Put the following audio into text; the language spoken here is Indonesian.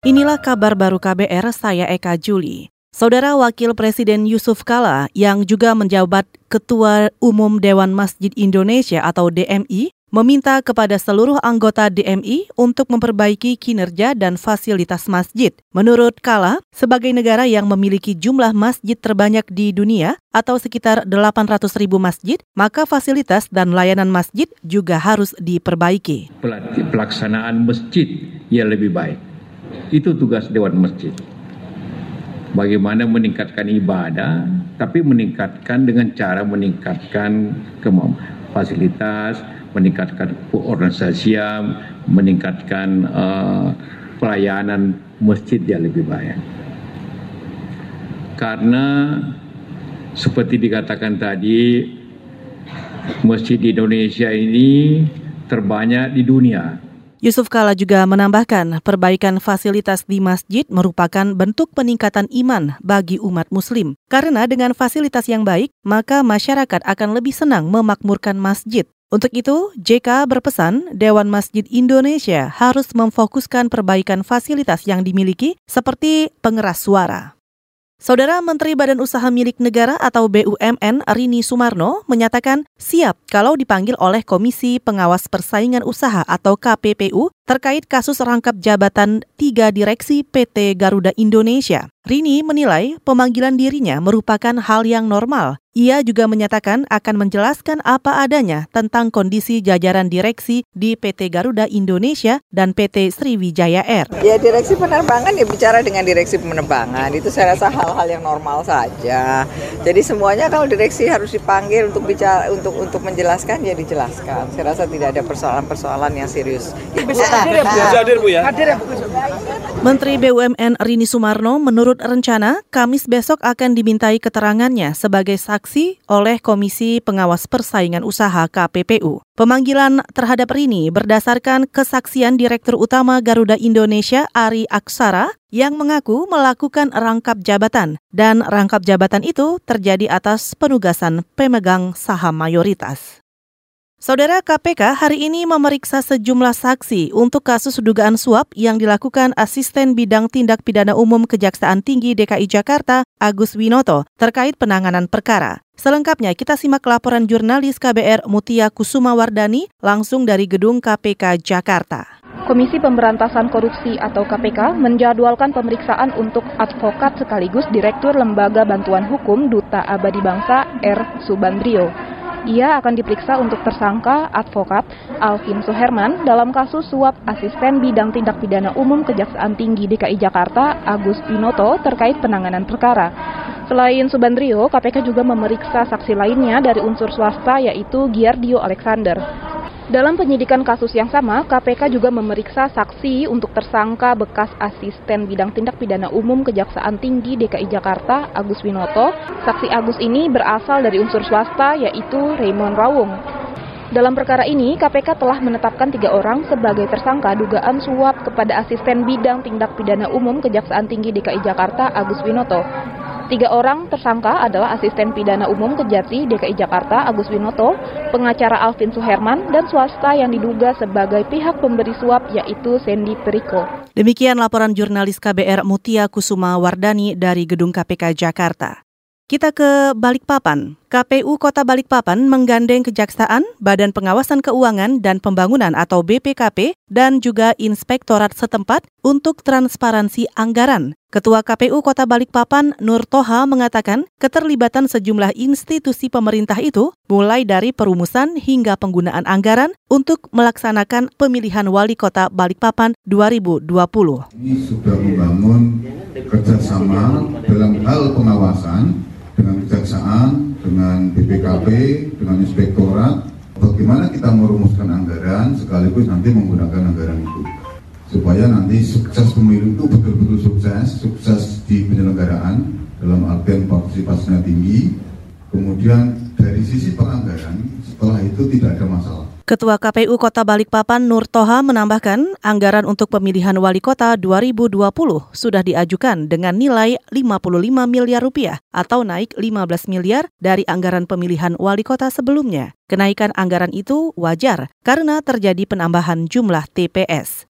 Inilah kabar baru KBR, saya Eka Juli. Saudara Wakil Presiden Yusuf Kala yang juga menjabat Ketua Umum Dewan Masjid Indonesia atau DMI meminta kepada seluruh anggota DMI untuk memperbaiki kinerja dan fasilitas masjid. Menurut Kala, sebagai negara yang memiliki jumlah masjid terbanyak di dunia atau sekitar 800 ribu masjid, maka fasilitas dan layanan masjid juga harus diperbaiki. Pelaksanaan masjid yang lebih baik itu tugas Dewan Masjid. Bagaimana meningkatkan ibadah, tapi meningkatkan dengan cara meningkatkan fasilitas, meningkatkan organisasi, meningkatkan uh, pelayanan masjid yang lebih baik. Karena seperti dikatakan tadi, masjid di Indonesia ini terbanyak di dunia Yusuf Kala juga menambahkan perbaikan fasilitas di masjid merupakan bentuk peningkatan iman bagi umat muslim. Karena dengan fasilitas yang baik, maka masyarakat akan lebih senang memakmurkan masjid. Untuk itu, JK berpesan Dewan Masjid Indonesia harus memfokuskan perbaikan fasilitas yang dimiliki seperti pengeras suara. Saudara Menteri Badan Usaha Milik Negara atau BUMN Rini Sumarno menyatakan siap kalau dipanggil oleh Komisi Pengawas Persaingan Usaha atau KPPU terkait kasus rangkap jabatan tiga direksi PT Garuda Indonesia. Rini menilai pemanggilan dirinya merupakan hal yang normal. Ia juga menyatakan akan menjelaskan apa adanya tentang kondisi jajaran direksi di PT Garuda Indonesia dan PT Sriwijaya Air. Ya direksi penerbangan ya bicara dengan direksi penerbangan itu saya rasa hal-hal yang normal saja. Jadi semuanya kalau direksi harus dipanggil untuk bicara untuk untuk menjelaskan ya dijelaskan. Saya rasa tidak ada persoalan-persoalan yang serius. Bisa hadir ya hadir Bu ya? Hadir ya Bu. Menteri BUMN Rini Sumarno menurut rencana Kamis besok akan dimintai keterangannya sebagai saksi saksi oleh Komisi Pengawas Persaingan Usaha KPPU. Pemanggilan terhadap Rini berdasarkan kesaksian Direktur Utama Garuda Indonesia Ari Aksara yang mengaku melakukan rangkap jabatan dan rangkap jabatan itu terjadi atas penugasan pemegang saham mayoritas. Saudara KPK hari ini memeriksa sejumlah saksi untuk kasus dugaan suap yang dilakukan Asisten Bidang Tindak Pidana Umum Kejaksaan Tinggi DKI Jakarta, Agus Winoto, terkait penanganan perkara. Selengkapnya kita simak laporan jurnalis KBR Mutia Kusuma Wardani langsung dari Gedung KPK Jakarta. Komisi Pemberantasan Korupsi atau KPK menjadwalkan pemeriksaan untuk advokat sekaligus Direktur Lembaga Bantuan Hukum Duta Abadi Bangsa R. Subandrio. Ia akan diperiksa untuk tersangka advokat Alvin Suherman dalam kasus suap asisten bidang tindak pidana umum Kejaksaan Tinggi DKI Jakarta Agus Pinoto terkait penanganan perkara. Selain Subandrio, KPK juga memeriksa saksi lainnya dari unsur swasta yaitu Giardio Alexander. Dalam penyidikan kasus yang sama, KPK juga memeriksa saksi untuk tersangka bekas asisten bidang tindak pidana umum Kejaksaan Tinggi DKI Jakarta, Agus Winoto. Saksi Agus ini berasal dari unsur swasta yaitu Raymond Rawung. Dalam perkara ini, KPK telah menetapkan tiga orang sebagai tersangka dugaan suap kepada asisten bidang tindak pidana umum Kejaksaan Tinggi DKI Jakarta, Agus Winoto. Tiga orang tersangka adalah asisten pidana umum Kejati DKI Jakarta Agus Winoto, pengacara Alvin Suherman, dan swasta yang diduga sebagai pihak pemberi suap yaitu Sandy Periko. Demikian laporan jurnalis KBR Mutia Kusuma Wardani dari Gedung KPK Jakarta. Kita ke Balikpapan. KPU Kota Balikpapan menggandeng Kejaksaan, Badan Pengawasan Keuangan dan Pembangunan atau BPKP, dan juga Inspektorat setempat untuk transparansi anggaran. Ketua KPU Kota Balikpapan, Nur Toha, mengatakan keterlibatan sejumlah institusi pemerintah itu mulai dari perumusan hingga penggunaan anggaran untuk melaksanakan pemilihan wali kota Balikpapan 2020. Ini sudah membangun kerjasama dalam hal pengawasan dengan kejaksaan, dengan BPKP, dengan inspektorat, bagaimana kita merumuskan anggaran sekaligus nanti menggunakan anggaran itu. Supaya nanti sukses pemilu itu betul-betul sukses, sukses di penyelenggaraan dalam artian partisipasinya tinggi, kemudian dari sisi penganggaran setelah itu tidak ada masalah. Ketua KPU Kota Balikpapan Nur Toha menambahkan anggaran untuk pemilihan wali kota 2020 sudah diajukan dengan nilai 55 miliar rupiah atau naik 15 miliar dari anggaran pemilihan wali kota sebelumnya. Kenaikan anggaran itu wajar karena terjadi penambahan jumlah TPS.